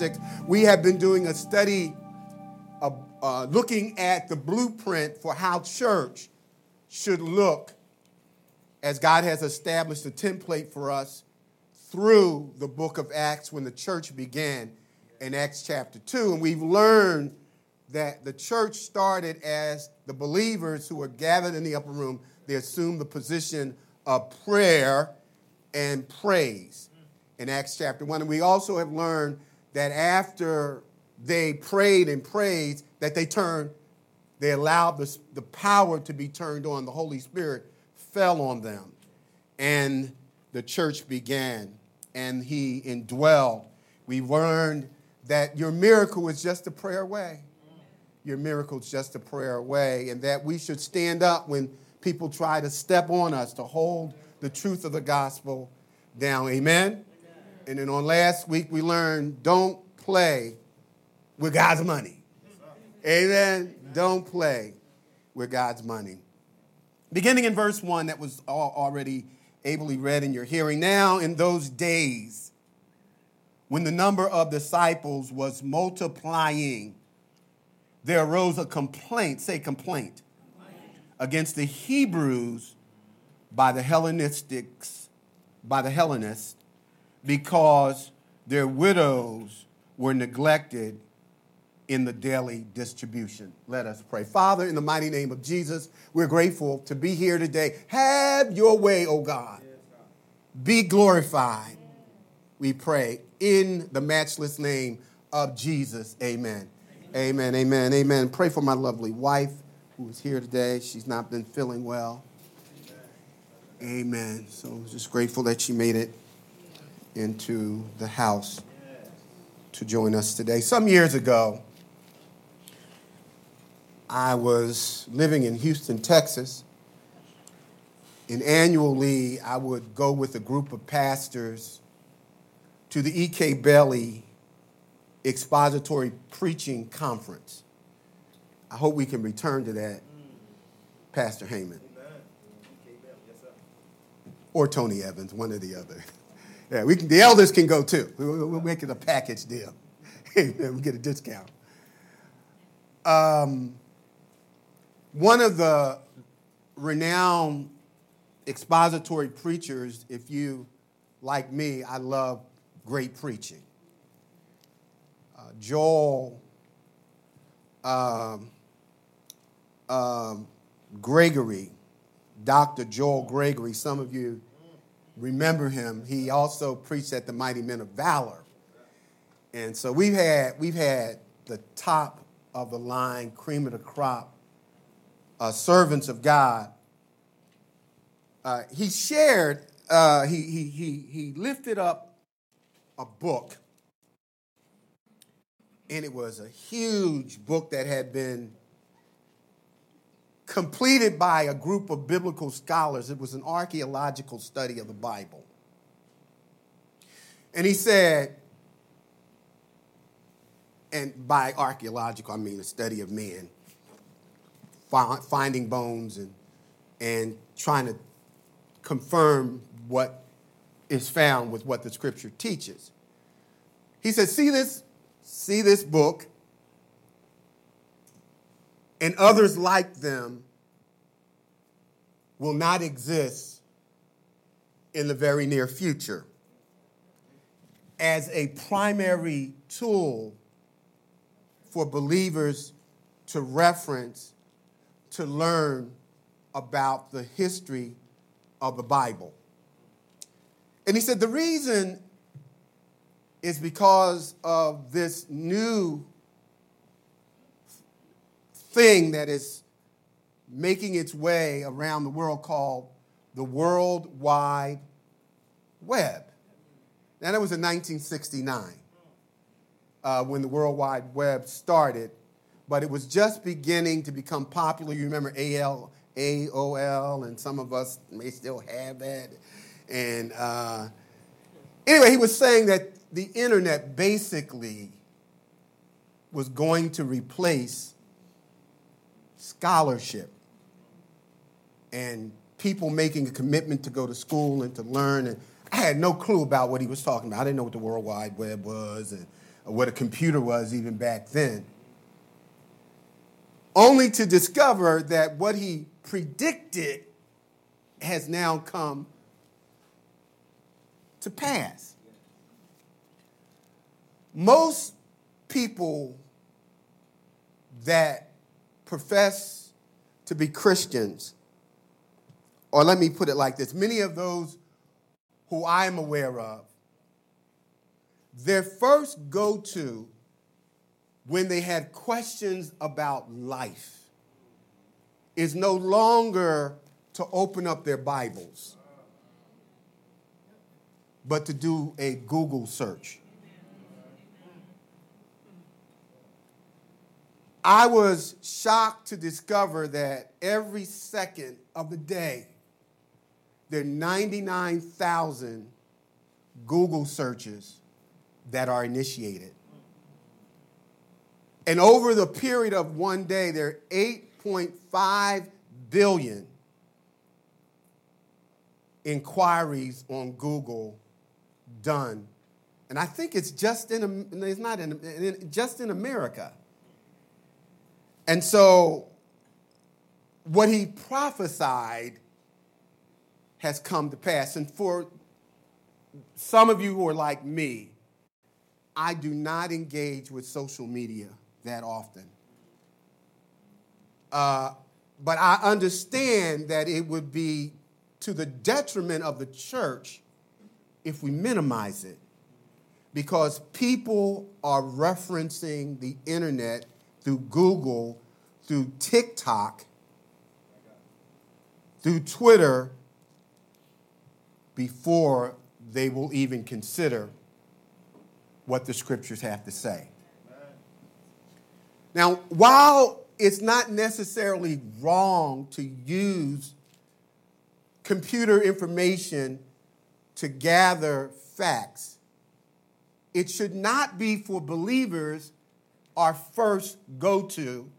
6. We have been doing a study of, uh, looking at the blueprint for how church should look as God has established a template for us through the book of Acts when the church began in Acts chapter 2. And we've learned that the church started as the believers who were gathered in the upper room. They assumed the position of prayer and praise in Acts chapter 1. And we also have learned that after they prayed and praised, that they turned, they allowed the, the power to be turned on. The Holy Spirit fell on them. And the church began, and he indwelled. We learned that your miracle is just a prayer away. Your miracle is just a prayer away, and that we should stand up when people try to step on us to hold the truth of the gospel down. Amen? And then on last week, we learned don't play with God's money. Amen? Don't play with God's money. Beginning in verse 1, that was already ably read in your hearing. Now, in those days, when the number of disciples was multiplying, there arose a complaint, say complaint, complaint. against the Hebrews by the Hellenistics, by the Hellenists, because their widows were neglected in the daily distribution. Let us pray. Father, in the mighty name of Jesus, we're grateful to be here today. Have your way, O God. Be glorified, we pray, in the matchless name of Jesus. Amen. Amen. Amen. Amen. Pray for my lovely wife who is here today. She's not been feeling well. Amen. So just grateful that she made it into the house to join us today. Some years ago, I was living in Houston, Texas. And annually, I would go with a group of pastors to the E.K. Bailey Expository Preaching Conference. I hope we can return to that, Pastor Heyman. Or Tony Evans, one or the other. Yeah, we can, the elders can go too. We'll, we'll make it a package deal. we get a discount. Um, one of the renowned expository preachers, if you, like me, I love great preaching. Uh, Joel um, um, Gregory, Dr. Joel Gregory, some of you remember him. He also preached at the Mighty Men of Valor. And so we've had, we've had the top of the line, cream of the crop, uh, servants of God. Uh, he shared, uh, he, he, he, he lifted up a book, and it was a huge book that had been completed by a group of biblical scholars. It was an archaeological study of the Bible. And he said, and by archaeological, I mean a study of men, finding bones and, and trying to confirm what is found with what the scripture teaches. He said, See this, see this book and others like them will not exist in the very near future as a primary tool for believers to reference, to learn about the history of the Bible. And he said the reason is because of this new thing that is making its way around the world called the World Wide Web. Now, that was in 1969 uh, when the World Wide Web started, but it was just beginning to become popular. You remember AL, AOL, and some of us may still have that. And uh, anyway, he was saying that the internet basically was going to replace scholarship and people making a commitment to go to school and to learn. And I had no clue about what he was talking about. I didn't know what the World Wide Web was. And what a computer was even back then. Only to discover that what he predicted has now come to pass. Most people that profess to be Christians, or let me put it like this many of those who I'm aware of, their first go to when they had questions about life is no longer to open up their Bibles, but to do a Google search. I was shocked to discover that every second of the day, there are 99,000 Google searches that are initiated. And over the period of one day, there are 8.5 billion inquiries on Google done. And I think it's just in, it's not in, just in America. And so, what he prophesied has come to pass. And for some of you who are like me, I do not engage with social media that often. Uh, but I understand that it would be to the detriment of the church if we minimize it. Because people are referencing the internet through Google, through TikTok, through Twitter, before they will even consider what the scriptures have to say. Now, while it's not necessarily wrong to use computer information to gather facts, it should not be for believers our first go to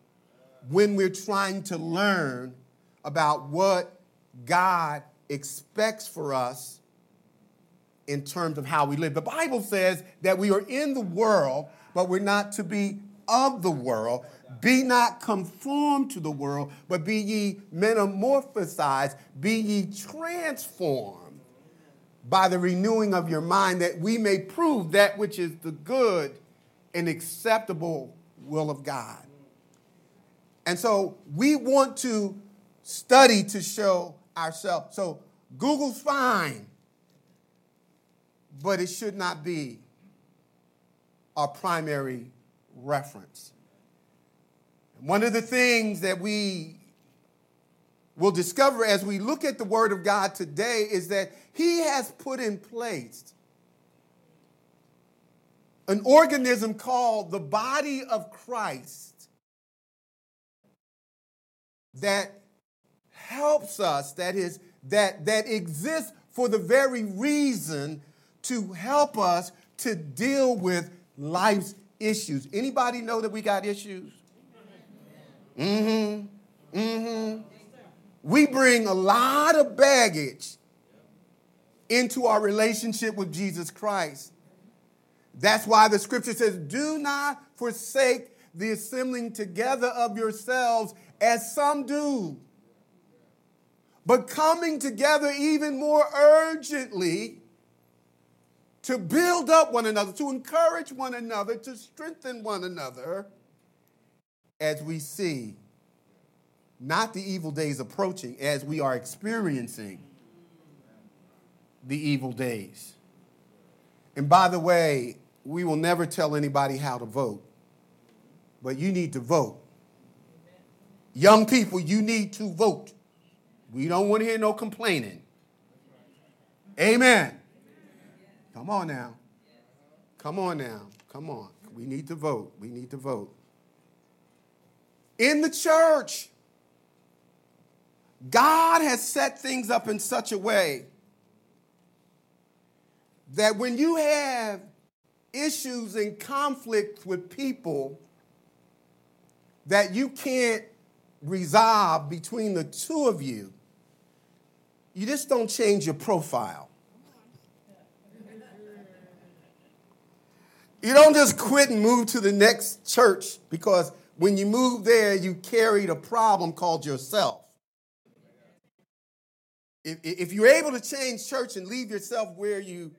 when we're trying to learn about what God expects for us in terms of how we live. The Bible says that we are in the world, but we're not to be of the world. Be not conformed to the world, but be ye metamorphosized, be ye transformed by the renewing of your mind, that we may prove that which is the good and acceptable will of God. And so we want to study to show ourselves. So Google's fine, but it should not be our primary reference. One of the things that we will discover as we look at the Word of God today is that He has put in place an organism called the body of Christ that helps us, that is, that, that exists for the very reason to help us to deal with life's issues. Anybody know that we got issues? Mm-hmm. Mm-hmm. We bring a lot of baggage into our relationship with Jesus Christ. That's why the scripture says, Do not forsake the assembling together of yourselves as some do, but coming together even more urgently to build up one another, to encourage one another, to strengthen one another as we see not the evil days approaching, as we are experiencing the evil days. And by the way, we will never tell anybody how to vote, but you need to vote. Young people, you need to vote. We don't want to hear no complaining. Amen. Come on now. Come on now. Come on. We need to vote. We need to vote. In the church, God has set things up in such a way that when you have issues and conflicts with people that you can't resolve between the two of you, you just don't change your profile. You don't just quit and move to the next church because when you move there, you carried a problem called yourself. If, if you're able to change church and leave yourself where you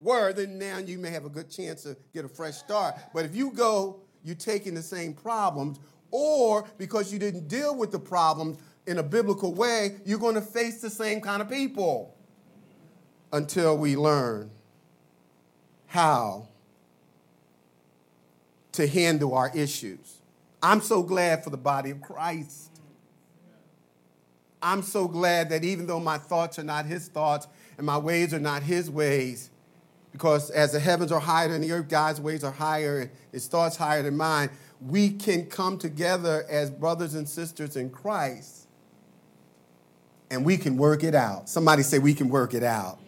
were, then now you may have a good chance to get a fresh start. But if you go, you're taking the same problems, or because you didn't deal with the problems in a biblical way, you're going to face the same kind of people until we learn how to handle our issues. I'm so glad for the body of Christ. I'm so glad that even though my thoughts are not his thoughts and my ways are not his ways, because as the heavens are higher than the earth, God's ways are higher his thoughts higher than mine, we can come together as brothers and sisters in Christ and we can work it out. Somebody say, We can work it out.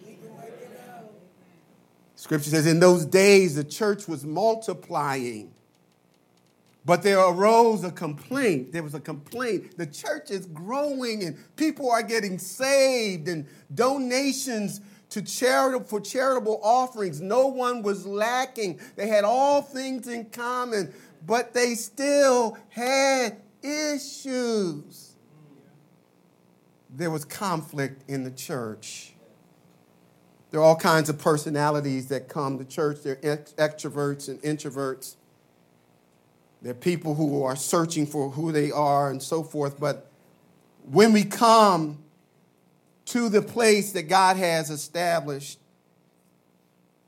Scripture says, In those days, the church was multiplying. But there arose a complaint. There was a complaint. The church is growing and people are getting saved and donations to charitable for charitable offerings. No one was lacking. They had all things in common, but they still had issues there was conflict in the church. There are all kinds of personalities that come to church. There are extroverts and introverts. There are people who are searching for who they are and so forth. But when we come to the place that God has established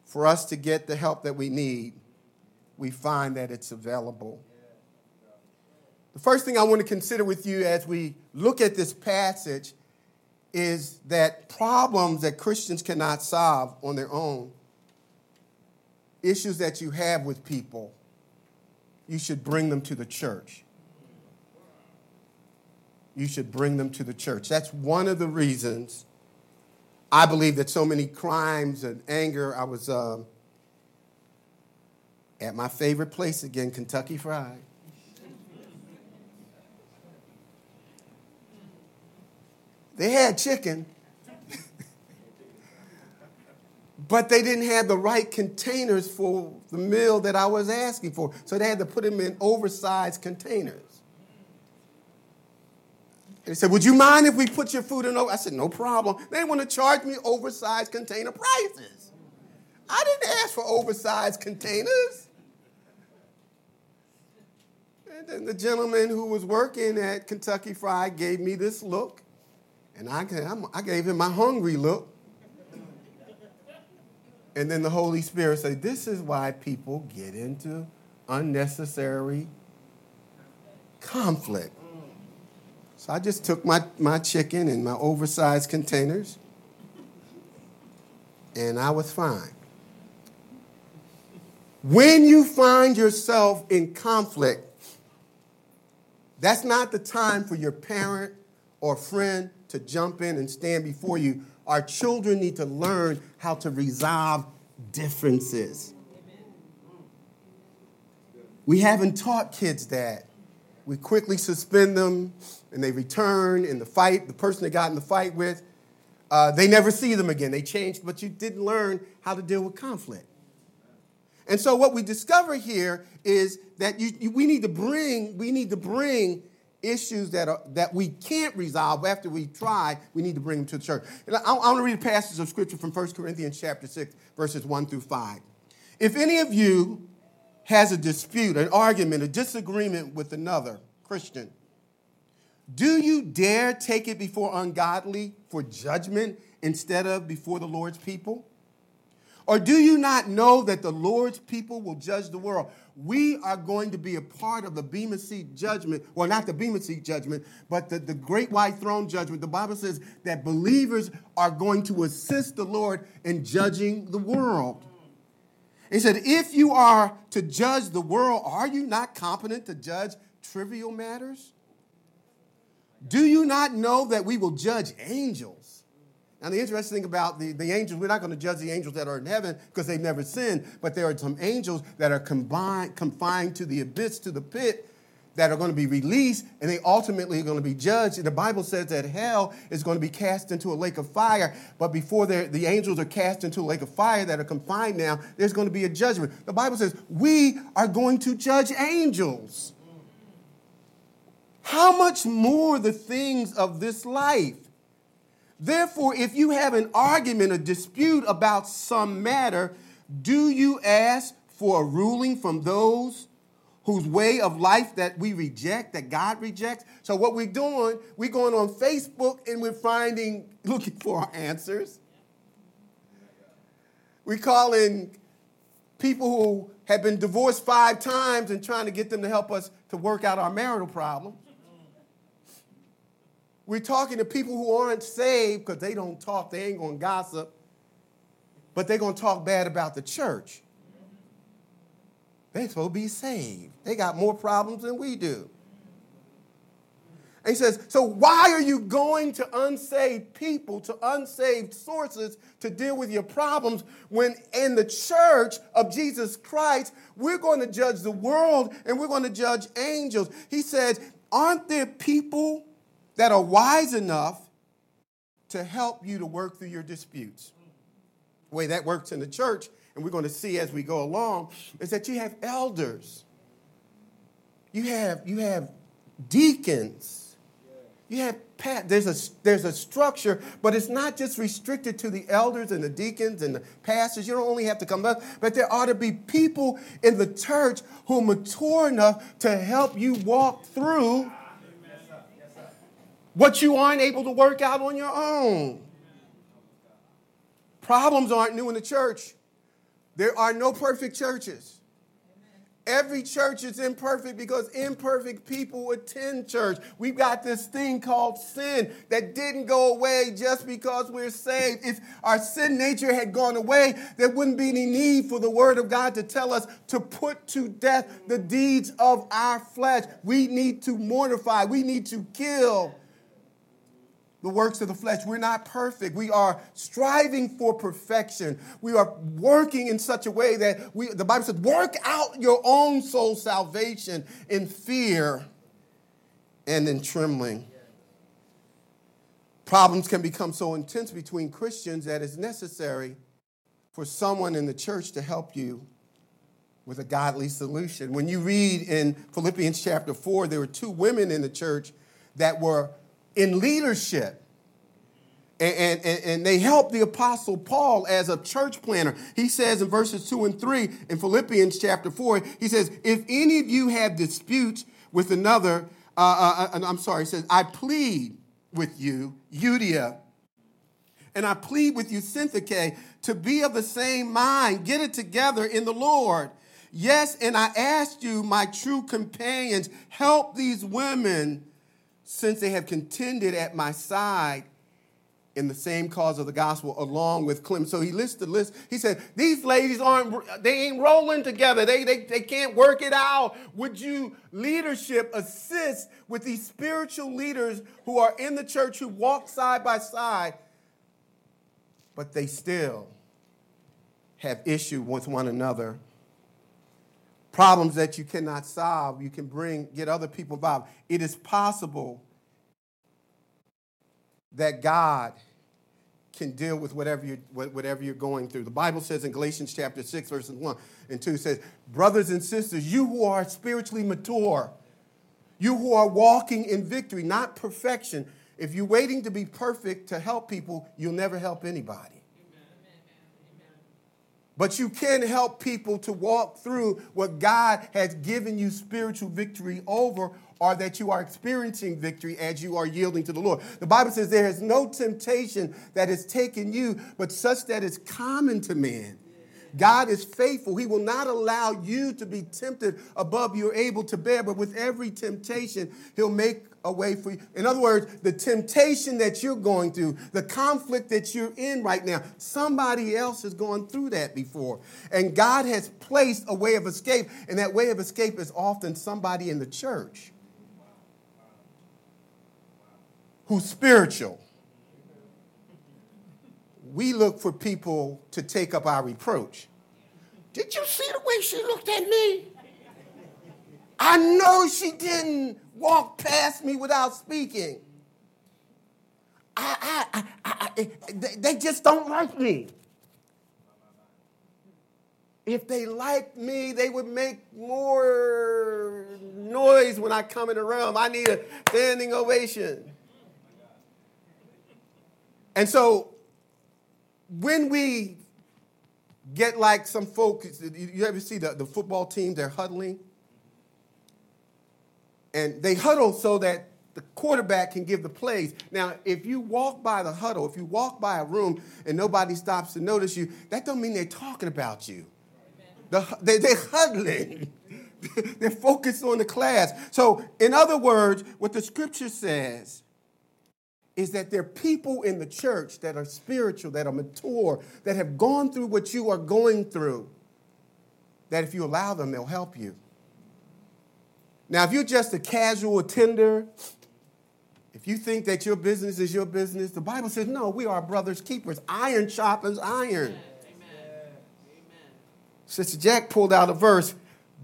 for us to get the help that we need, we find that it's available. The first thing I want to consider with you as we look at this passage is that problems that Christians cannot solve on their own, issues that you have with people, you should bring them to the church. You should bring them to the church. That's one of the reasons I believe that so many crimes and anger. I was um, at my favorite place again, Kentucky Fried. They had chicken, but they didn't have the right containers for the meal that I was asking for. So they had to put them in oversized containers. They said, Would you mind if we put your food in? Over? I said, No problem. They want to charge me oversized container prices. I didn't ask for oversized containers. And then the gentleman who was working at Kentucky Fried gave me this look. And I, I gave him my hungry look. And then the Holy Spirit said, This is why people get into unnecessary conflict. So I just took my, my chicken in my oversized containers, and I was fine. When you find yourself in conflict, that's not the time for your parent or friend to jump in and stand before you. Our children need to learn how to resolve differences. We haven't taught kids that. We quickly suspend them and they return in the fight. The person they got in the fight with, uh, they never see them again. They changed, but you didn't learn how to deal with conflict. And so what we discover here is that you, you, we need to bring we need to bring issues that, are, that we can't resolve after we try, we need to bring them to the church. And I, I want to read a passage of scripture from 1 Corinthians chapter 6, verses 1 through 5. If any of you has a dispute, an argument, a disagreement with another Christian, do you dare take it before ungodly for judgment instead of before the Lord's people? Or do you not know that the Lord's people will judge the world? We are going to be a part of the Bema Seat judgment. Well, not the Bema Seat judgment, but the, the great white throne judgment. The Bible says that believers are going to assist the Lord in judging the world. He said, if you are to judge the world, are you not competent to judge trivial matters? Do you not know that we will judge angels? Now, the interesting thing about the, the angels, we're not going to judge the angels that are in heaven because they've never sinned, but there are some angels that are combined, confined to the abyss, to the pit, that are going to be released and they ultimately are going to be judged. And the Bible says that hell is going to be cast into a lake of fire. But before the angels are cast into a lake of fire that are confined now, there's going to be a judgment. The Bible says we are going to judge angels. How much more the things of this life? Therefore, if you have an argument, a dispute about some matter, do you ask for a ruling from those whose way of life that we reject, that God rejects. So what we're doing, we're going on Facebook and we're finding, looking for our answers. We're calling people who have been divorced five times and trying to get them to help us to work out our marital problems. We're talking to people who aren't saved because they don't talk, they ain't going to gossip, but they're going to talk bad about the church. They're supposed to be saved. They got more problems than we do. And he says, So why are you going to unsaved people, to unsaved sources to deal with your problems when in the church of Jesus Christ, we're going to judge the world and we're going to judge angels? He says, Aren't there people that are wise enough to help you to work through your disputes? Way that works in the church and we're going to see as we go along, is that you have elders. You have, you have deacons. You have there's a, there's a structure, but it's not just restricted to the elders and the deacons and the pastors. You don't only have to come up, but there ought to be people in the church who are mature enough to help you walk through what you aren't able to work out on your own. Problems aren't new in the church. There are no perfect churches. Every church is imperfect because imperfect people attend church. We've got this thing called sin that didn't go away just because we're saved. If our sin nature had gone away, there wouldn't be any need for the Word of God to tell us to put to death the deeds of our flesh. We need to mortify, we need to kill the works of the flesh. We're not perfect. We are striving for perfection. We are working in such a way that we, the Bible says, work out your own soul salvation in fear and in trembling. Problems can become so intense between Christians that it's necessary for someone in the church to help you with a godly solution. When you read in Philippians chapter 4, there were two women in the church that were in leadership. And, and, and, they helped the apostle Paul as a church planner. He says in verses 2 and 3 in Philippians chapter 4, he says, If any of you have disputes with another, uh, uh, uh I'm sorry, he says, I plead with you, Euodia, and I plead with you, Syntyche, to be of the same mind. Get it together in the Lord. Yes, and I ask you, my true companions, help these women since they have contended at my side in the same cause of the gospel along with Clement. So he lists the list. He said, These ladies aren't, they ain't rolling together. They, they, they can't work it out. Would you, leadership, assist with these spiritual leaders who are in the church who walk side by side, but they still have issue with one another? Problems that you cannot solve, you can bring, get other people involved. It is possible that God can deal with whatever you're, whatever you're going through. The Bible says in Galatians chapter 6, verses 1 and 2 says, Brothers and sisters, you who are spiritually mature, you who are walking in victory, not perfection, if you're waiting to be perfect to help people, you'll never help anybody. But you can help people to walk through what God has given you spiritual victory over or that you are experiencing victory as you are yielding to the Lord. The Bible says there is no temptation that has taken you, but such that is common to man. God is faithful. He will not allow you to be tempted above you're able to bear, but with every temptation, He'll make a way for you. In other words, the temptation that you're going through, the conflict that you're in right now, somebody else has gone through that before. And God has placed a way of escape, and that way of escape is often somebody in the church who's spiritual. We look for people to take up our reproach. Did you see the way she looked at me? I know she didn't walk past me without speaking. I, I, I, I, they just don't like me. If they liked me, they would make more noise when I come in the room. I need a standing ovation. And so when we get like some folks, you ever see the, the football team, they're huddling? And they huddle so that the quarterback can give the plays. Now, if you walk by the huddle, if you walk by a room and nobody stops to notice you, that don't mean they're talking about you. The, they, they're huddling. they're focused on the class. So, in other words, what the scripture says is that there are people in the church that are spiritual, that are mature, that have gone through what you are going through, that if you allow them, they'll help you. Now, if you're just a casual attender, if you think that your business is your business, the Bible says, no, we are brothers keepers. Iron sharpens iron. Amen. Sister Jack pulled out a verse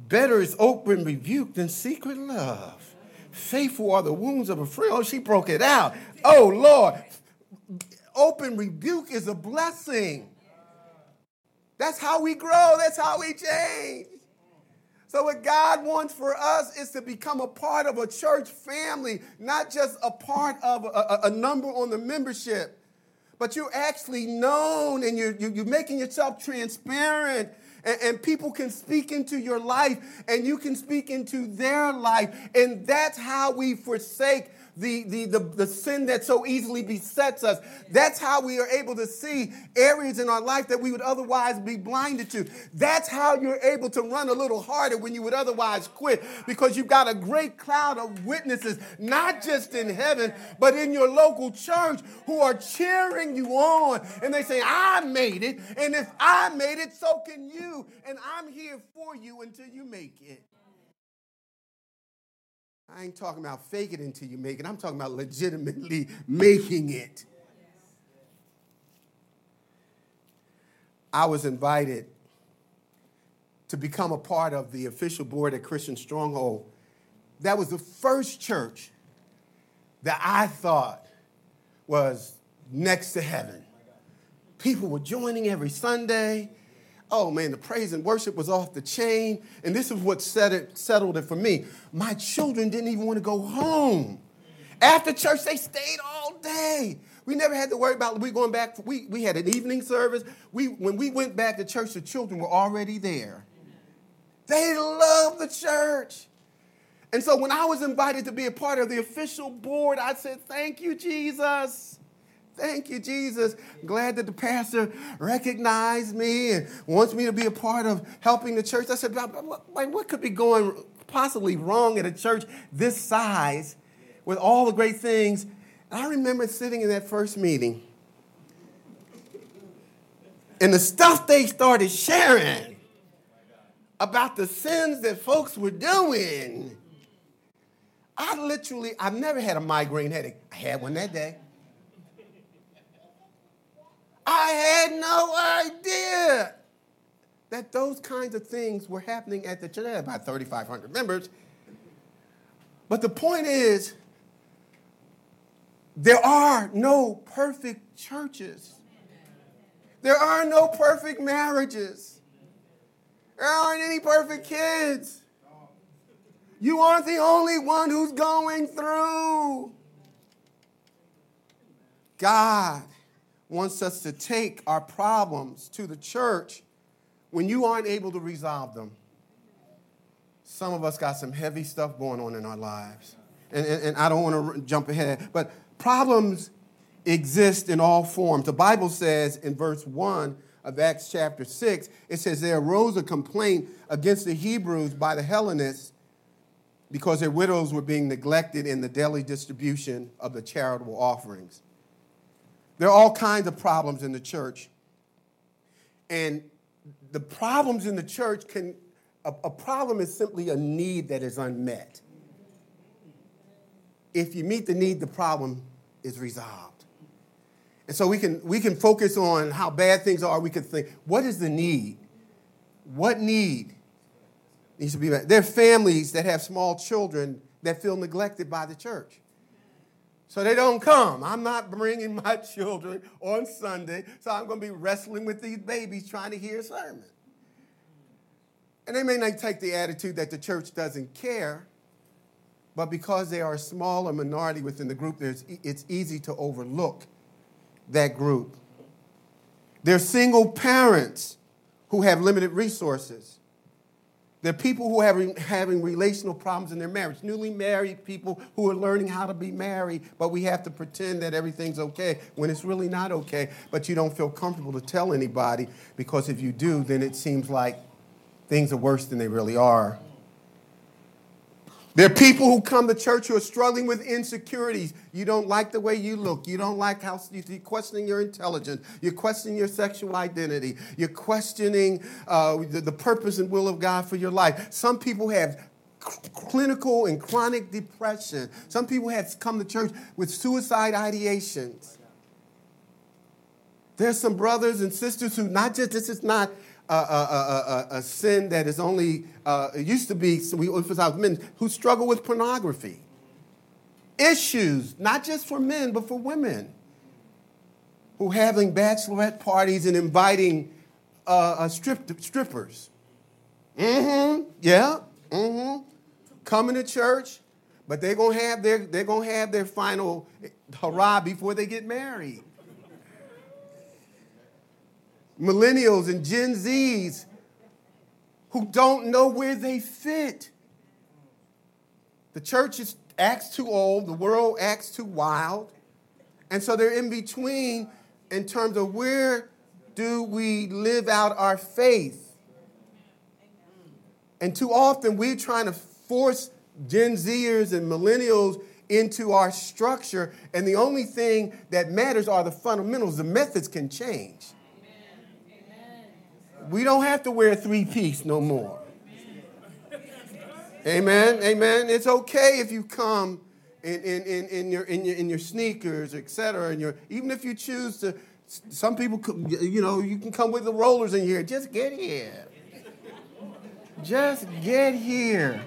better is open rebuke than secret love. Faithful are the wounds of a friend. Oh, she broke it out. Oh, Lord. Open rebuke is a blessing. That's how we grow, that's how we change. So, what God wants for us is to become a part of a church family, not just a part of a, a number on the membership, but you're actually known and you're, you're making yourself transparent and, people can speak into your life and you can speak into their life. And that's how we forsake the, the, the, the, sin that so easily besets us. That's how we are able to see areas in our life that we would otherwise be blinded to. That's how you're able to run a little harder when you would otherwise quit because you've got a great cloud of witnesses, not just in heaven, but in your local church who are cheering you on. And they say, I made it. And if I made it, so can you. And I'm here for you until you make it. I ain't talking about fake it until you make it. I'm talking about legitimately making it. I was invited to become a part of the official board at Christian Stronghold. That was the first church that I thought was next to heaven. People were joining every Sunday oh man, the praise and worship was off the chain. And this is what set it, settled it for me. My children didn't even want to go home. After church, they stayed all day. We never had to worry about we going back. We, we had an evening service. We, when we went back to church, the children were already there. They loved the church. And so when I was invited to be a part of the official board, I said, Thank you, Jesus. Thank you, Jesus. Glad that the pastor recognized me and wants me to be a part of helping the church. I said, what could be going possibly wrong at a church this size with all the great things? And I remember sitting in that first meeting and the stuff they started sharing about the sins that folks were doing. I literally, I've never had a migraine headache. I had one that day. I had no idea that those kinds of things were happening at the church. Had about 3,500 members. But the point is, there are no perfect churches. There are no perfect marriages. There aren't any perfect kids. You aren't the only one who's going through. God wants us to take our problems to the church when you aren't able to resolve them. Some of us got some heavy stuff going on in our lives. And, and, and I don't want to jump ahead, but problems exist in all forms. The Bible says in verse 1 of Acts chapter 6, it says, There arose a complaint against the Hebrews by the Hellenists because their widows were being neglected in the daily distribution of the charitable offerings. There are all kinds of problems in the church. And the problems in the church can, a, a problem is simply a need that is unmet. If you meet the need, the problem is resolved. And so we can, we can focus on how bad things are. We can think, what is the need? What need? Needs to be met. There are families that have small children that feel neglected by the church. So they don't come. I'm not bringing my children on Sunday, so I'm going to be wrestling with these babies trying to hear a sermon. And they may not take the attitude that the church doesn't care, but because they are a smaller minority within the group, it's easy to overlook that group. They're single parents who have limited resources. They're people who are having, having relational problems in their marriage, newly married people who are learning how to be married, but we have to pretend that everything's okay when it's really not okay, but you don't feel comfortable to tell anybody because if you do, then it seems like things are worse than they really are. There are people who come to church who are struggling with insecurities. You don't like the way you look. You don't like how you're questioning your intelligence. You're questioning your sexual identity. You're questioning uh, the, the purpose and will of God for your life. Some people have clinical and chronic depression. Some people have come to church with suicide ideations. There's some brothers and sisters who not just this is not a, sin that is only, uh, it used to be, so we emphasize men who struggle with pornography. Issues, not just for men, but for women who having bachelorette parties and inviting uh, uh, strip, strippers. Mm-hmm, yeah, mm-hmm. Coming to church, but they're gonna have their they're gonna have their final hurrah before they get married millennials and Gen Zs who don't know where they fit. The church is, acts too old, the world acts too wild. And so they're in between in terms of where do we live out our faith. And too often we're trying to force Gen Zers and millennials into our structure, and the only thing that matters are the fundamentals. The methods can change. We don't have to wear three piece no more. Amen. Amen. It's okay if you come in, in, in, in, your, in, your, in your sneakers, etc. And your, even if you choose to, some people, you know, you can come with the rollers in here. Just get here. Just get here.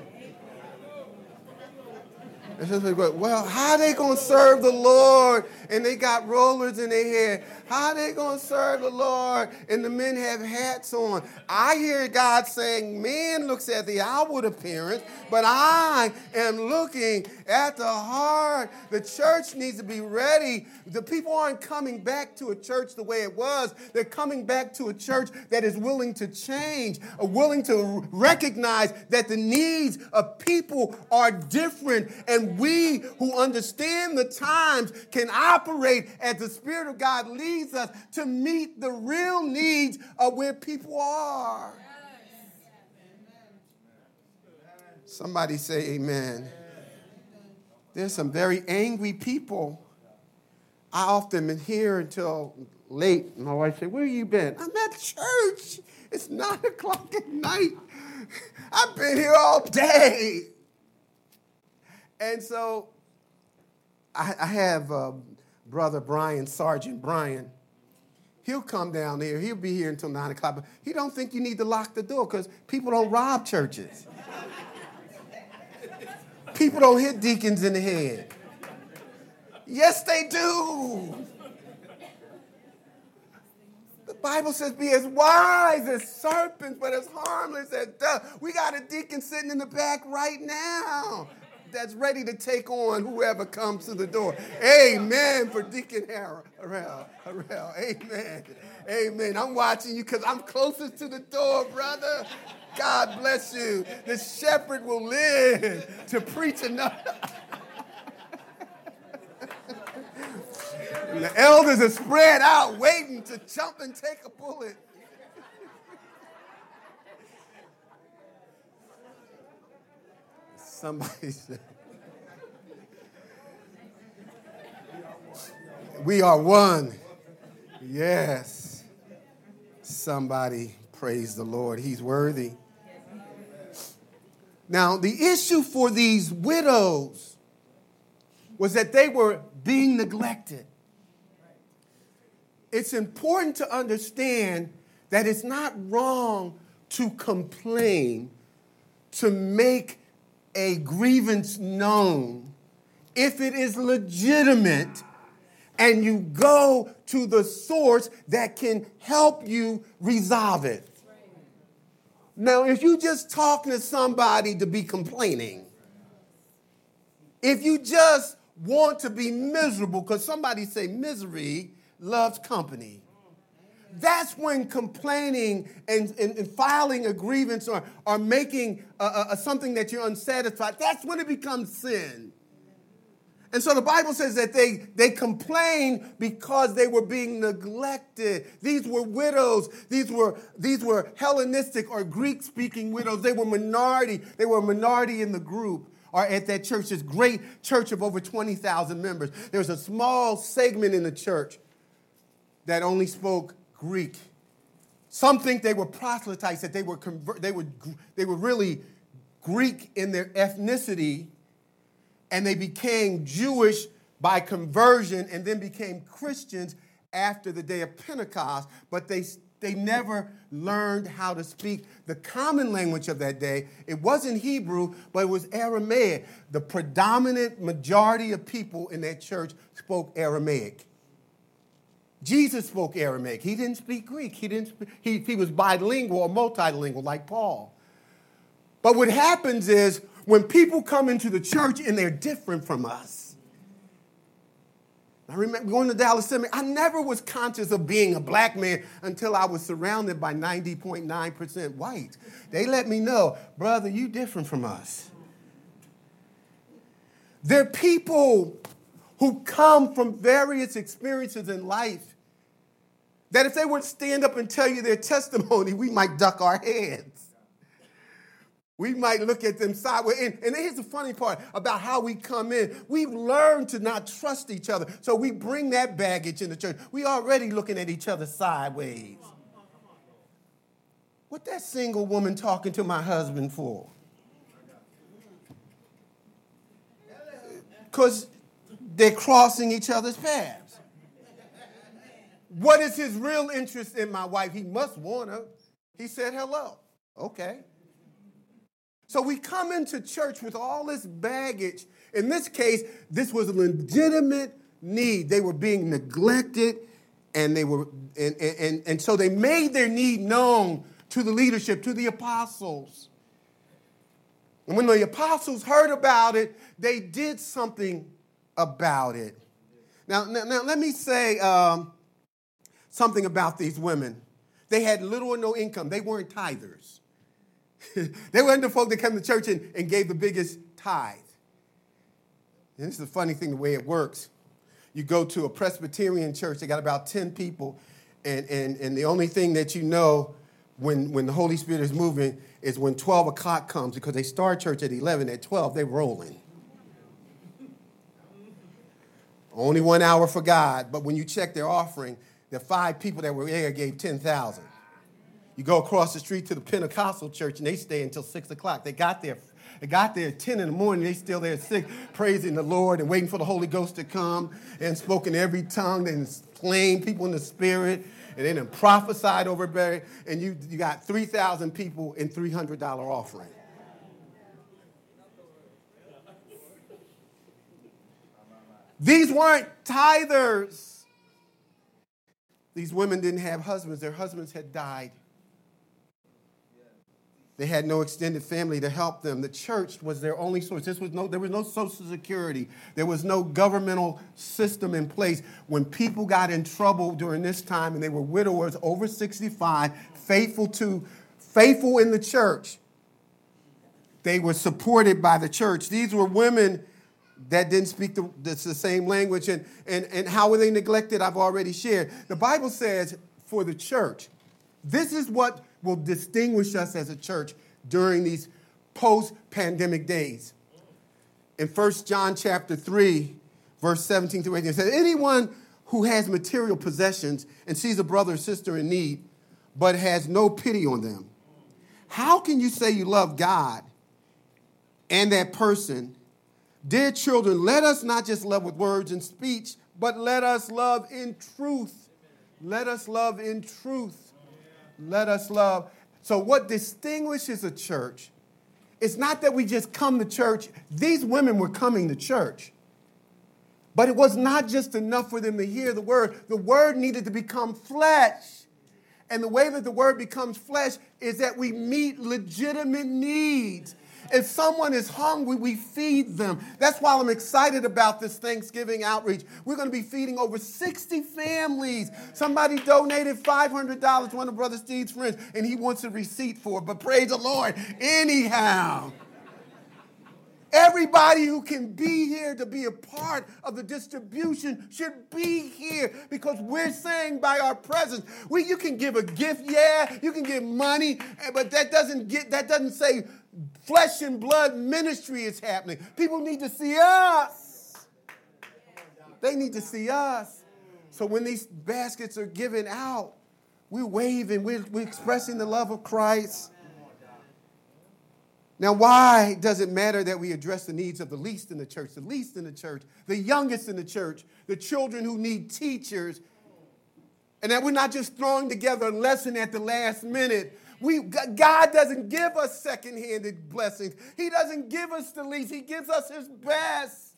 Well, how they gonna serve the Lord? And they got rollers in their hair. How they to serve the Lord? And the men have hats on. I hear God saying, man looks at the outward appearance, but I am looking at the heart. The church needs to be ready. The people aren't coming back to a church the way it was. They're coming back to a church that is willing to change, uh, willing to recognize that the needs of people are different. And we who understand the times can operate as the Spirit of God leads leads us to meet the real needs of where people are. Somebody say amen. There's some very angry people. I often been here until late. My wife said, Where you been? I'm at church. It's nine o'clock at night. I've been here all day. And so I, I have um, brother Brian, Sergeant Brian, he'll come down here. He'll be here until 9 o'clock. But he don't think you need to lock the door because people don't rob churches. people don't hit deacons in the head. Yes, they do. The Bible says, be as wise as serpents, but as harmless as doves. We got a deacon sitting in the back right now that's ready to take on whoever comes to the door. Amen for Deacon Harrell. Amen. Amen. I'm watching you because I'm closest to the door, brother. God bless you. The shepherd will live to preach another. the elders are spread out waiting to jump and take a bullet. Somebody said, We are one. Yes. Somebody praise the Lord. He's worthy. Now, the issue for these widows was that they were being neglected. It's important to understand that it's not wrong to complain to make a grievance known if it is legitimate and you go to the source that can help you resolve it. Now, if you just talking to somebody to be complaining, if you just want to be miserable, because somebody say misery loves company. That's when complaining and, and, and filing a grievance or, or making a, a, something that you're unsatisfied, that's when it becomes sin. And so the Bible says that they, they complained because they were being neglected. These were widows. These were, these were Hellenistic or Greek speaking widows. They were minority. They were a minority in the group or at that church, this great church of over 20,000 members. There was a small segment in the church that only spoke Greek. Some think they were proselytes, that they were, convert, they were, they were really Greek in their ethnicity and they became Jewish by conversion and then became Christians after the day of Pentecost, but they, they never learned how to speak the common language of that day. It wasn't Hebrew, but it was Aramaic. The predominant majority of people in that church spoke Aramaic. Jesus spoke Aramaic. He didn't speak Greek. He, didn't he, he was bilingual or multilingual like Paul. But what happens is when people come into the church and they're different from us. I remember going to Dallas Seminary. I never was conscious of being a black man until I was surrounded by 90.9% white. They let me know, brother, you different from us. They're people who come from various experiences in life that if they were to stand up and tell you their testimony, we might duck our heads. We might look at them sideways. And, and here's the funny part about how we come in. We've learned to not trust each other. So we bring that baggage in the church. We already looking at each other sideways. What that single woman talking to my husband for? Because they're crossing each other's paths. What is his real interest in my wife? He must want her. He said hello. Okay. So we come into church with all this baggage. In this case, this was a legitimate need. They were being neglected, and they were, and, and, and so they made their need known to the leadership, to the apostles. And when the apostles heard about it, they did something about it. Now, now, now let me say um, something about these women. They had little or no income, they weren't tithers. they weren't the folk that come to church and, and gave the biggest tithe. And this is the funny thing, the way it works. You go to a Presbyterian church, they got about 10 people, and, and, and the only thing that you know when, when the Holy Spirit is moving is when 12 o'clock comes, because they start church at 11, at 12, they're rolling. Only one hour for God, but when you check their offering, the five people that were there gave 10,000. You go across the street to the Pentecostal church and they stay until six o'clock. They got there. They got there at 10 in the morning. They still there at six, praising the Lord and waiting for the Holy Ghost to come and spoken every tongue and slain people in the spirit and then prophesied over Barry. And you, you got 3,000 people in $300 offering. These weren't tithers. These women didn't have husbands, their husbands had died. They had no extended family to help them. The church was their only source. This was no, there was no social security. There was no governmental system in place. When people got in trouble during this time and they were widowers over 65, faithful to, faithful in the church, they were supported by the church. These were women that didn't speak the, the, same language. And, and, and how were they neglected? I've already shared. The Bible says for the church, this is what will distinguish us as a church during these post-pandemic days. In 1 John chapter 3, verse 17 through 18, it says, Anyone who has material possessions and sees a brother or sister in need, but has no pity on them, how can you say you love God and that person? Dear children, let us not just love with words and speech, but let us love in truth. Let us love in truth. Let us love. So, what distinguishes a church it's not that we just come to church. These women were coming to church. But it was not just enough for them to hear the word, the word needed to become flesh. And the way that the word becomes flesh is that we meet legitimate needs. If someone is hungry, we feed them. That's why I'm excited about this Thanksgiving outreach. We're going to be feeding over 60 families. Somebody donated $500 to one of Brother Steve's friends, and he wants a receipt for it. But praise the Lord, anyhow. Everybody who can be here to be a part of the distribution should be here because we're saying by our presence, we, you can give a gift, yeah, you can give money, eh, but that doesn't get that doesn't say flesh and blood ministry is happening. People need to see us. They need to see us. So when these baskets are given out, we're waving, we're, we're expressing the love of Christ. Now, why does it matter that we address the needs of the least in the church, the least in the church, the youngest in the church, the children who need teachers, and that we're not just throwing together a lesson at the last minute? We, God doesn't give us second-handed blessings. He doesn't give us the least. He gives us his best.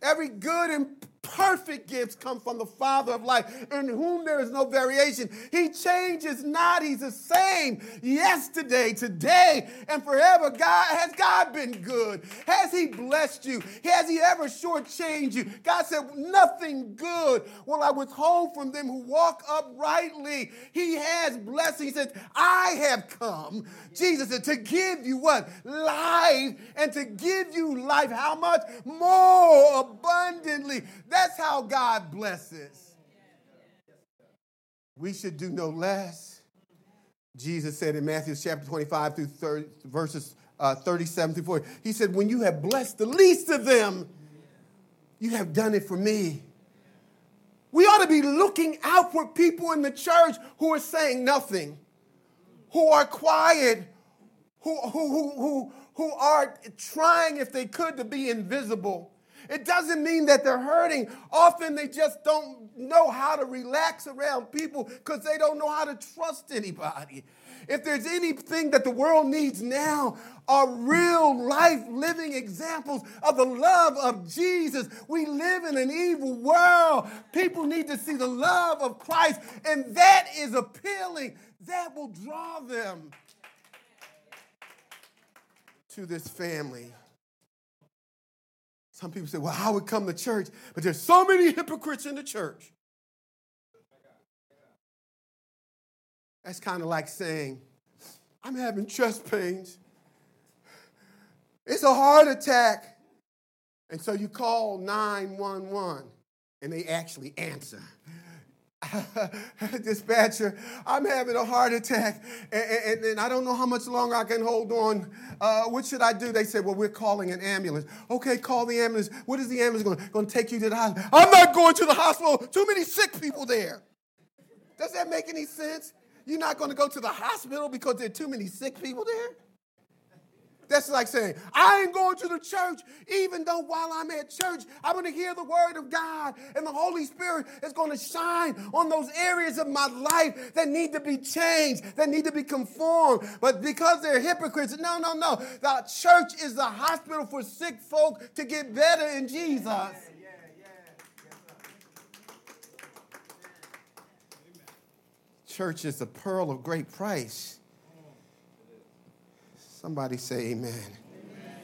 Every good and perfect gifts come from the Father of life, in whom there is no variation. He changes not. He's the same yesterday, today, and forever. God has God been good? Has He blessed you? Has He ever shortchanged you? God said, Nothing good will I withhold from them who walk uprightly. He has blessed. He said, I have come, Jesus said, to give you what? Life, and to give you life. How much? More abundantly. That's how God blesses. We should do no less. Jesus said in Matthew chapter 25 through 30, verses uh, 37 through 40, He said, When you have blessed the least of them, you have done it for me. We ought to be looking out for people in the church who are saying nothing, who are quiet, who, who, who, who, who are trying, if they could, to be invisible. It doesn't mean that they're hurting. Often they just don't know how to relax around people because they don't know how to trust anybody. If there's anything that the world needs now, are real life living examples of the love of Jesus. We live in an evil world. People need to see the love of Christ, and that is appealing. That will draw them to this family. Some people say, well, I would come to church, but there's so many hypocrites in the church. That's kind of like saying, I'm having chest pains. It's a heart attack. And so you call 911 and they actually answer. dispatcher, I'm having a heart attack and, and, and, I don't know how much longer I can hold on. Uh, what should I do? They said, Well, we're calling an ambulance. Okay, call the ambulance. What is the ambulance going, to take you to the hospital? I'm not going to the hospital. Too many sick people there. Does that make any sense? You're not going to go to the hospital because there are too many sick people there? That's like saying, I ain't going to the church, even though while I'm at church, I'm going to hear the word of God, and the Holy Spirit is going to shine on those areas of my life that need to be changed, that need to be conformed. But because they're hypocrites, no, no, no. The church is the hospital for sick folk to get better in Jesus. Church is a pearl of great price. Somebody say amen. amen.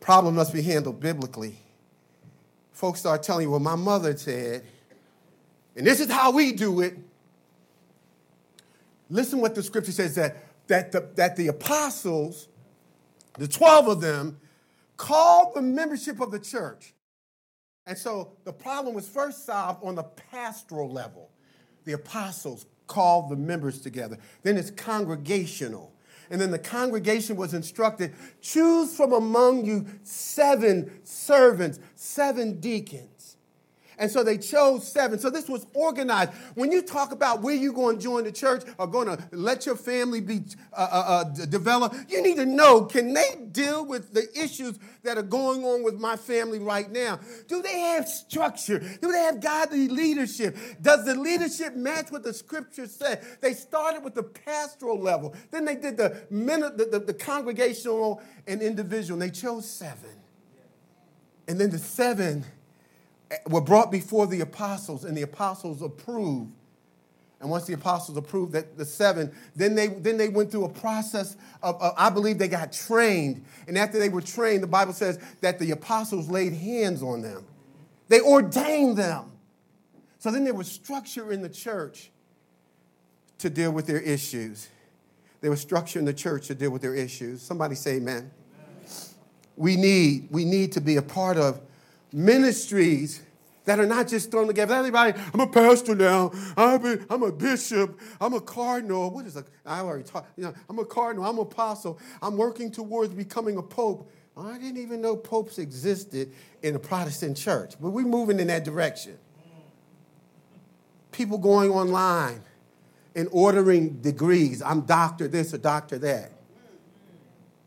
Problem must be handled biblically. Folks start telling you, well, my mother said, and this is how we do it. Listen what the scripture says that, that, the, that the apostles, the 12 of them, called the membership of the church. And so the problem was first solved on the pastoral level. The apostles called the members together. Then it's congregational. And then the congregation was instructed choose from among you seven servants, seven deacons. And so they chose seven. So this was organized. When you talk about where you're going to join the church or going to let your family be uh, uh, uh developed, you need to know can they deal with the issues that are going on with my family right now? Do they have structure? Do they have godly leadership? Does the leadership match what the scripture said? They started with the pastoral level, then they did the, the, the, the congregational and individual, and they chose seven. And then the seven were brought before the apostles, and the apostles approved. And once the apostles approved that the seven, then they then they went through a process of, I believe they got trained. And after they were trained, the Bible says that the apostles laid hands on them. They ordained them. So then there was structure in the church to deal with their issues. There was structure in the church to deal with their issues. Somebody say amen. amen. We need we need to be a part of ministries that are not just thrown together. Everybody, I'm a pastor now. I'm a bishop. I'm a cardinal. What is a? I already talked. You know, I'm a cardinal. I'm an apostle. I'm working towards becoming a pope. I didn't even know popes existed in the Protestant church, but we're moving in that direction. People going online and ordering degrees. I'm doctor this or doctor that.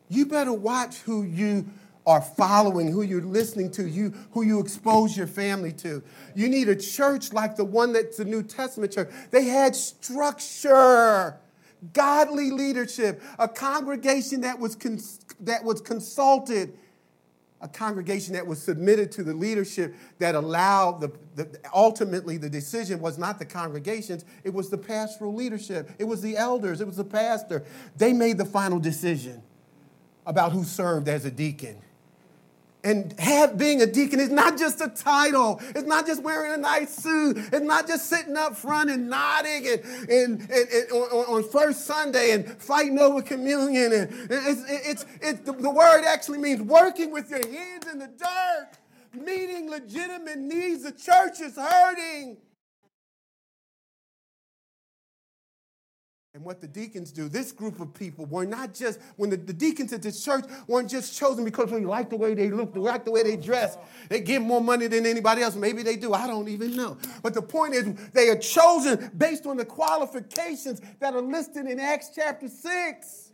You better watch who you are following, who you're listening to, you, who you expose your family to. You need a church like the one that's the New Testament church. They had structure, godly leadership, a congregation that was, cons- that was consulted, a congregation that was submitted to the leadership that allowed the, the ultimately the decision was not the congregations, it was the pastoral leadership, it was the elders, it was the pastor. They made the final decision about who served as a deacon. And have, being a deacon is not just a title. It's not just wearing a nice suit. It's not just sitting up front and nodding and, and, and, and on, on, first Sunday and fighting over communion. And it's, it's, it's, the, the word actually means working with your hands in the dirt, meeting legitimate needs. The church is hurting. And what the deacons do, this group of people were not just, when the, the deacons at this church weren't just chosen because we like the way they look, they like the way they dress, they get more money than anybody else. Maybe they do, I don't even know. But the point is, they are chosen based on the qualifications that are listed in Acts chapter 6.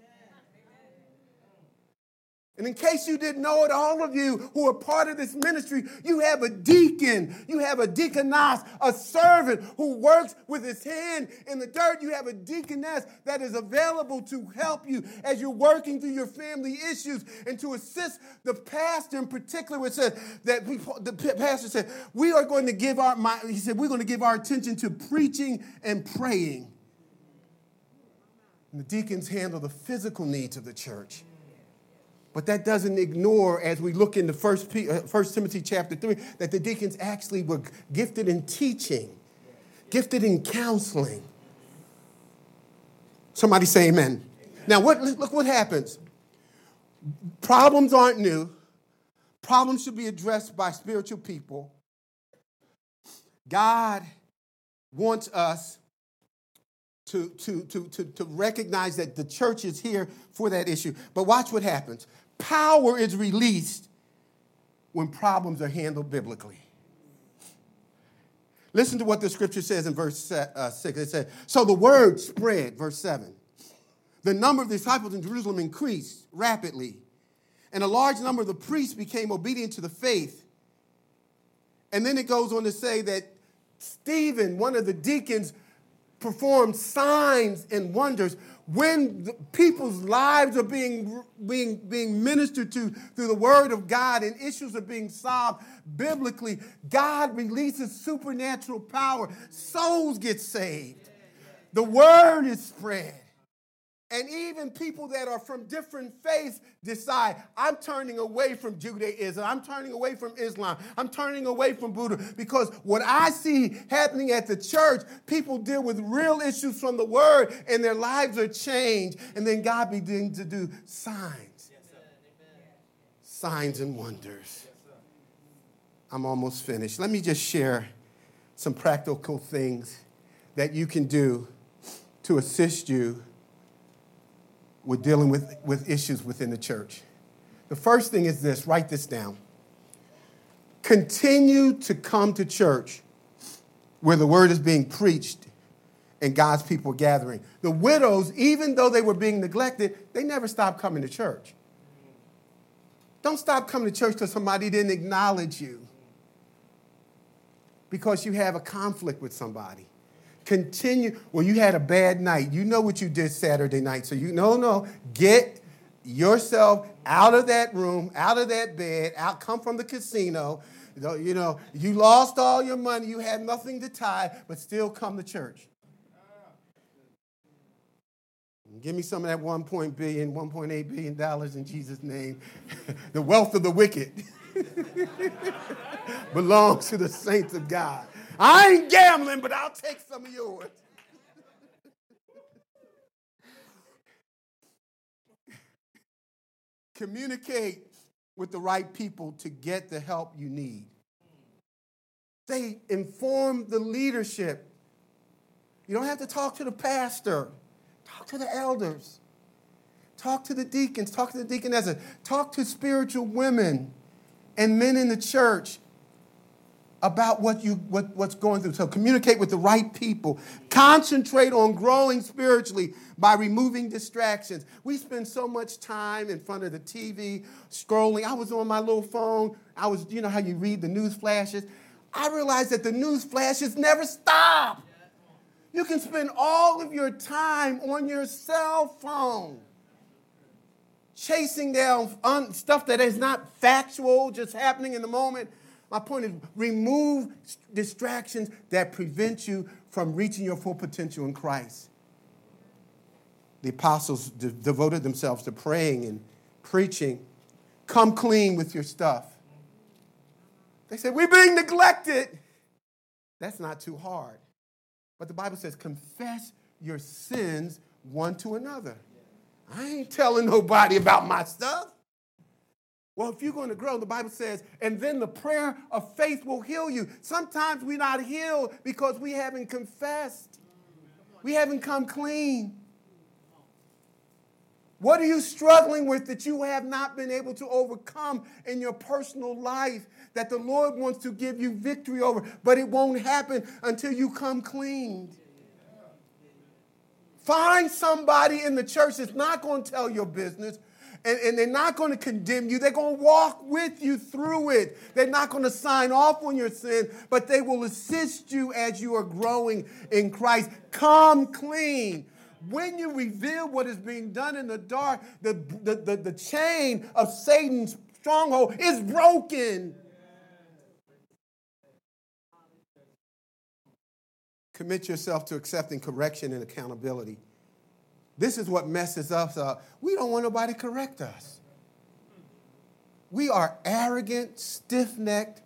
And in case you didn't know it, all of you who are part of this ministry, you have a deacon, you have a deaconess, a servant who works with his hand in the dirt. You have a deaconess that is available to help you as you're working through your family issues and to assist the pastor in particular. Which said that we, the pastor said, we are going to give our, my, he said, we're going to give our attention to preaching and praying. And the deacons handle the physical needs of the church. But that doesn't ignore, as we look into First, uh, First Timothy chapter 3, that the deacons actually were gifted in teaching, gifted in counseling. Somebody say amen. amen. Now, what, look what happens. Problems aren't new. Problems should be addressed by spiritual people. God wants us to, to, to, to, to recognize that the church is here for that issue. But watch what happens. Power is released when problems are handled biblically. Listen to what the scripture says in verse uh, 6. It says, So the word spread, verse 7. The number of disciples in Jerusalem increased rapidly, and a large number of the priests became obedient to the faith. And then it goes on to say that Stephen, one of the deacons, performed signs and wonders when people's lives are being, being, being ministered to through the word of God and issues are being solved biblically, God releases supernatural power. Souls get saved. The word is spread. And even people that are from different faiths decide, I'm turning away from Judaism, I'm turning away from Islam, I'm turning away from Buddha. Because what I see happening at the church, people deal with real issues from the word and their lives are changed. And then God begins to do signs. Yes, signs and wonders. Yes, I'm almost finished. Let me just share some practical things that you can do to assist you with dealing with, with issues within the church. The first thing is this write this down Continue to come to church where the word is being preached and God's people gathering. The widows, even though they were being neglected, they never stopped coming to church. Don't stop coming to church because somebody didn't acknowledge you because you have a conflict with somebody. Continue. Well, you had a bad night. You know what you did Saturday night. So you no, no. Get yourself out of that room, out of that bed, out, come from the casino. You know, you lost all your money, you had nothing to tie, but still come to church. Give me some of that 1. billion, 1.8 billion dollars in Jesus' name. the wealth of the wicked belongs to the saints of God. I ain't gambling, but I'll take some of yours. Communicate with the right people to get the help you need. They inform the leadership. You don't have to talk to the pastor. Talk to the elders. Talk to the deacons. Talk to the deaconesses. Talk to spiritual women and men in the church about what you what, what's going through. So communicate with the right people. Concentrate on growing spiritually by removing distractions. We spend so much time in front of the TV scrolling. I was on my little phone. I was, you know how you read the news flashes. I realized that the news flashes never stop. You can spend all of your time on your cell phone, chasing down un- stuff that is not factual, just happening in the moment. My point is remove distractions that prevent you from reaching your full potential in Christ. The apostles de- devoted themselves to praying and preaching. Come clean with your stuff. They said, We're being neglected. That's not too hard. But the Bible says, confess your sins one to another. I ain't telling nobody about my stuff. Well, if you're going to grow, the Bible says, and then the prayer of faith will heal you. Sometimes we're not healed because we haven't confessed, we haven't come clean. What are you struggling with that you have not been able to overcome in your personal life that the Lord wants to give you victory over, but it won't happen until you come clean? Find somebody in the church that's not going to tell your business, and, and, they're not going to condemn you. They're going to walk with you through it. They're not going to sign off on your sin, but they will assist you as you are growing in Christ. Come clean when you reveal what is being done in the dark, the, the, the, the chain of Satan's stronghold is broken. Commit yourself to accepting correction and accountability. This is what messes us up. We don't want nobody to correct us. We are arrogant, stiff necked.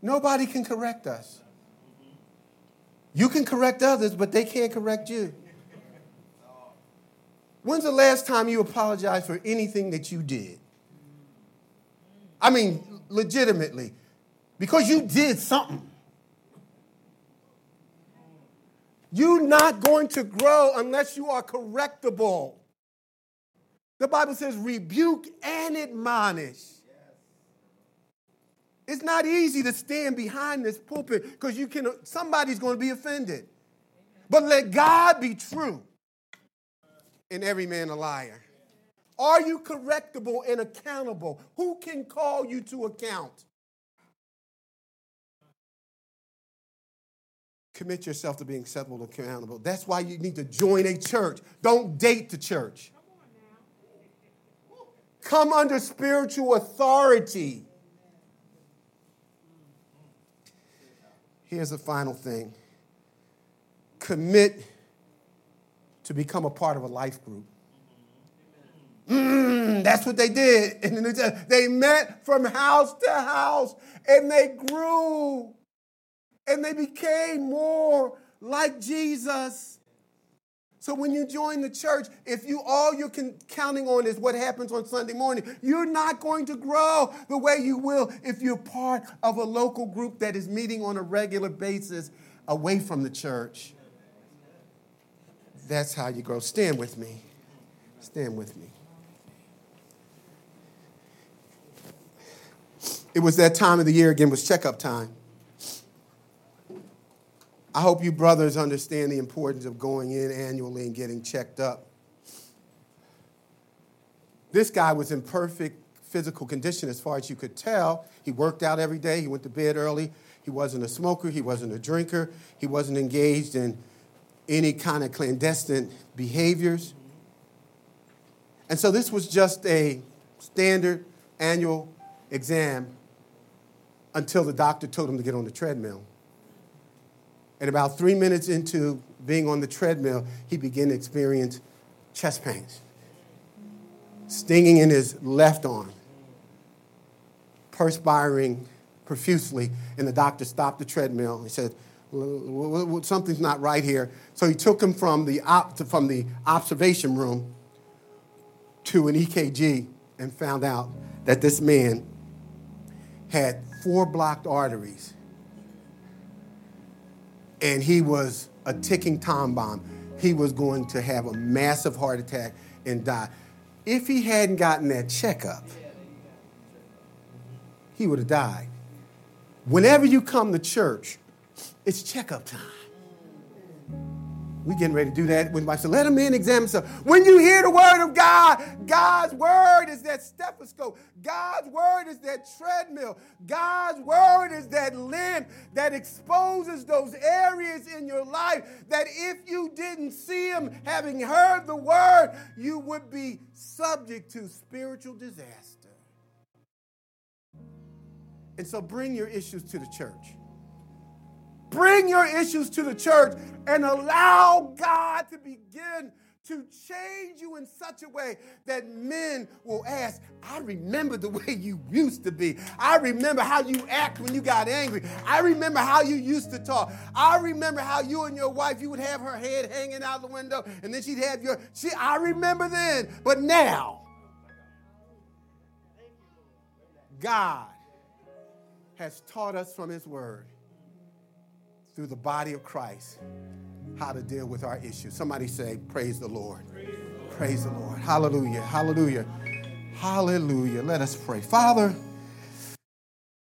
Nobody can correct us. You can correct others, but they can't correct you. When's the last time you apologized for anything that you did? I mean, legitimately, because you did something. You're not going to grow unless you are correctable. The Bible says, rebuke and admonish. It's not easy to stand behind this pulpit because you can somebody's going to be offended. But let God be true and every man a liar. Are you correctable and accountable? Who can call you to account? Commit yourself to being acceptable and accountable. That's why you need to join a church. Don't date the church. Come under spiritual authority. Here's the final thing commit to become a part of a life group. Mm, that's what they did. And they met from house to house and they grew and they became more like Jesus. So when you join the church, if you all you're counting on is what happens on Sunday morning, you're not going to grow the way you will if you're part of a local group that is meeting on a regular basis away from the church. That's how you grow. Stand with me. Stand with me. it was that time of the year again, was checkup time. I hope you brothers understand the importance of going in annually and getting checked up. This guy was in perfect physical condition as far as you could tell. He worked out every day, he went to bed early. He wasn't a smoker, he wasn't a drinker, he wasn't engaged in any kind of clandestine behaviors. And so this was just a standard annual exam until the doctor told him to get on the treadmill. And about three minutes into being on the treadmill, he began to experience chest pains, stinging in his left arm, perspiring profusely. And the doctor stopped the treadmill. He said, Something's not right here. So he took him from the, op- from the observation room to an EKG and found out that this man had four blocked arteries and he was a ticking time bomb. He was going to have a massive heart attack and die. If he hadn't gotten that checkup, he would have died. Whenever you come to church, it's checkup time. We getting ready to do that with my son. Let him in, examine himself. When you hear the word of God, God's word is that stethoscope. God's word is that treadmill. God's word is that lamp that exposes those areas in your life that if you didn't see him, having heard the word, you would be subject to spiritual disaster. And so bring your issues to the church. Bring your issues to the church and allow God to begin to change you in such a way that men will ask, I remember the way you used to be. I remember how you act when you got angry. I remember how you used to talk. I remember how you and your wife, you would have her head hanging out the window and then she'd have your, she, I remember then, but now, God has taught us from his word through the body of Christ how to deal with our issues. Somebody say, Praise the Lord. Praise the Lord. Praise the Lord. Hallelujah. Hallelujah. Hallelujah. Let us pray. Father,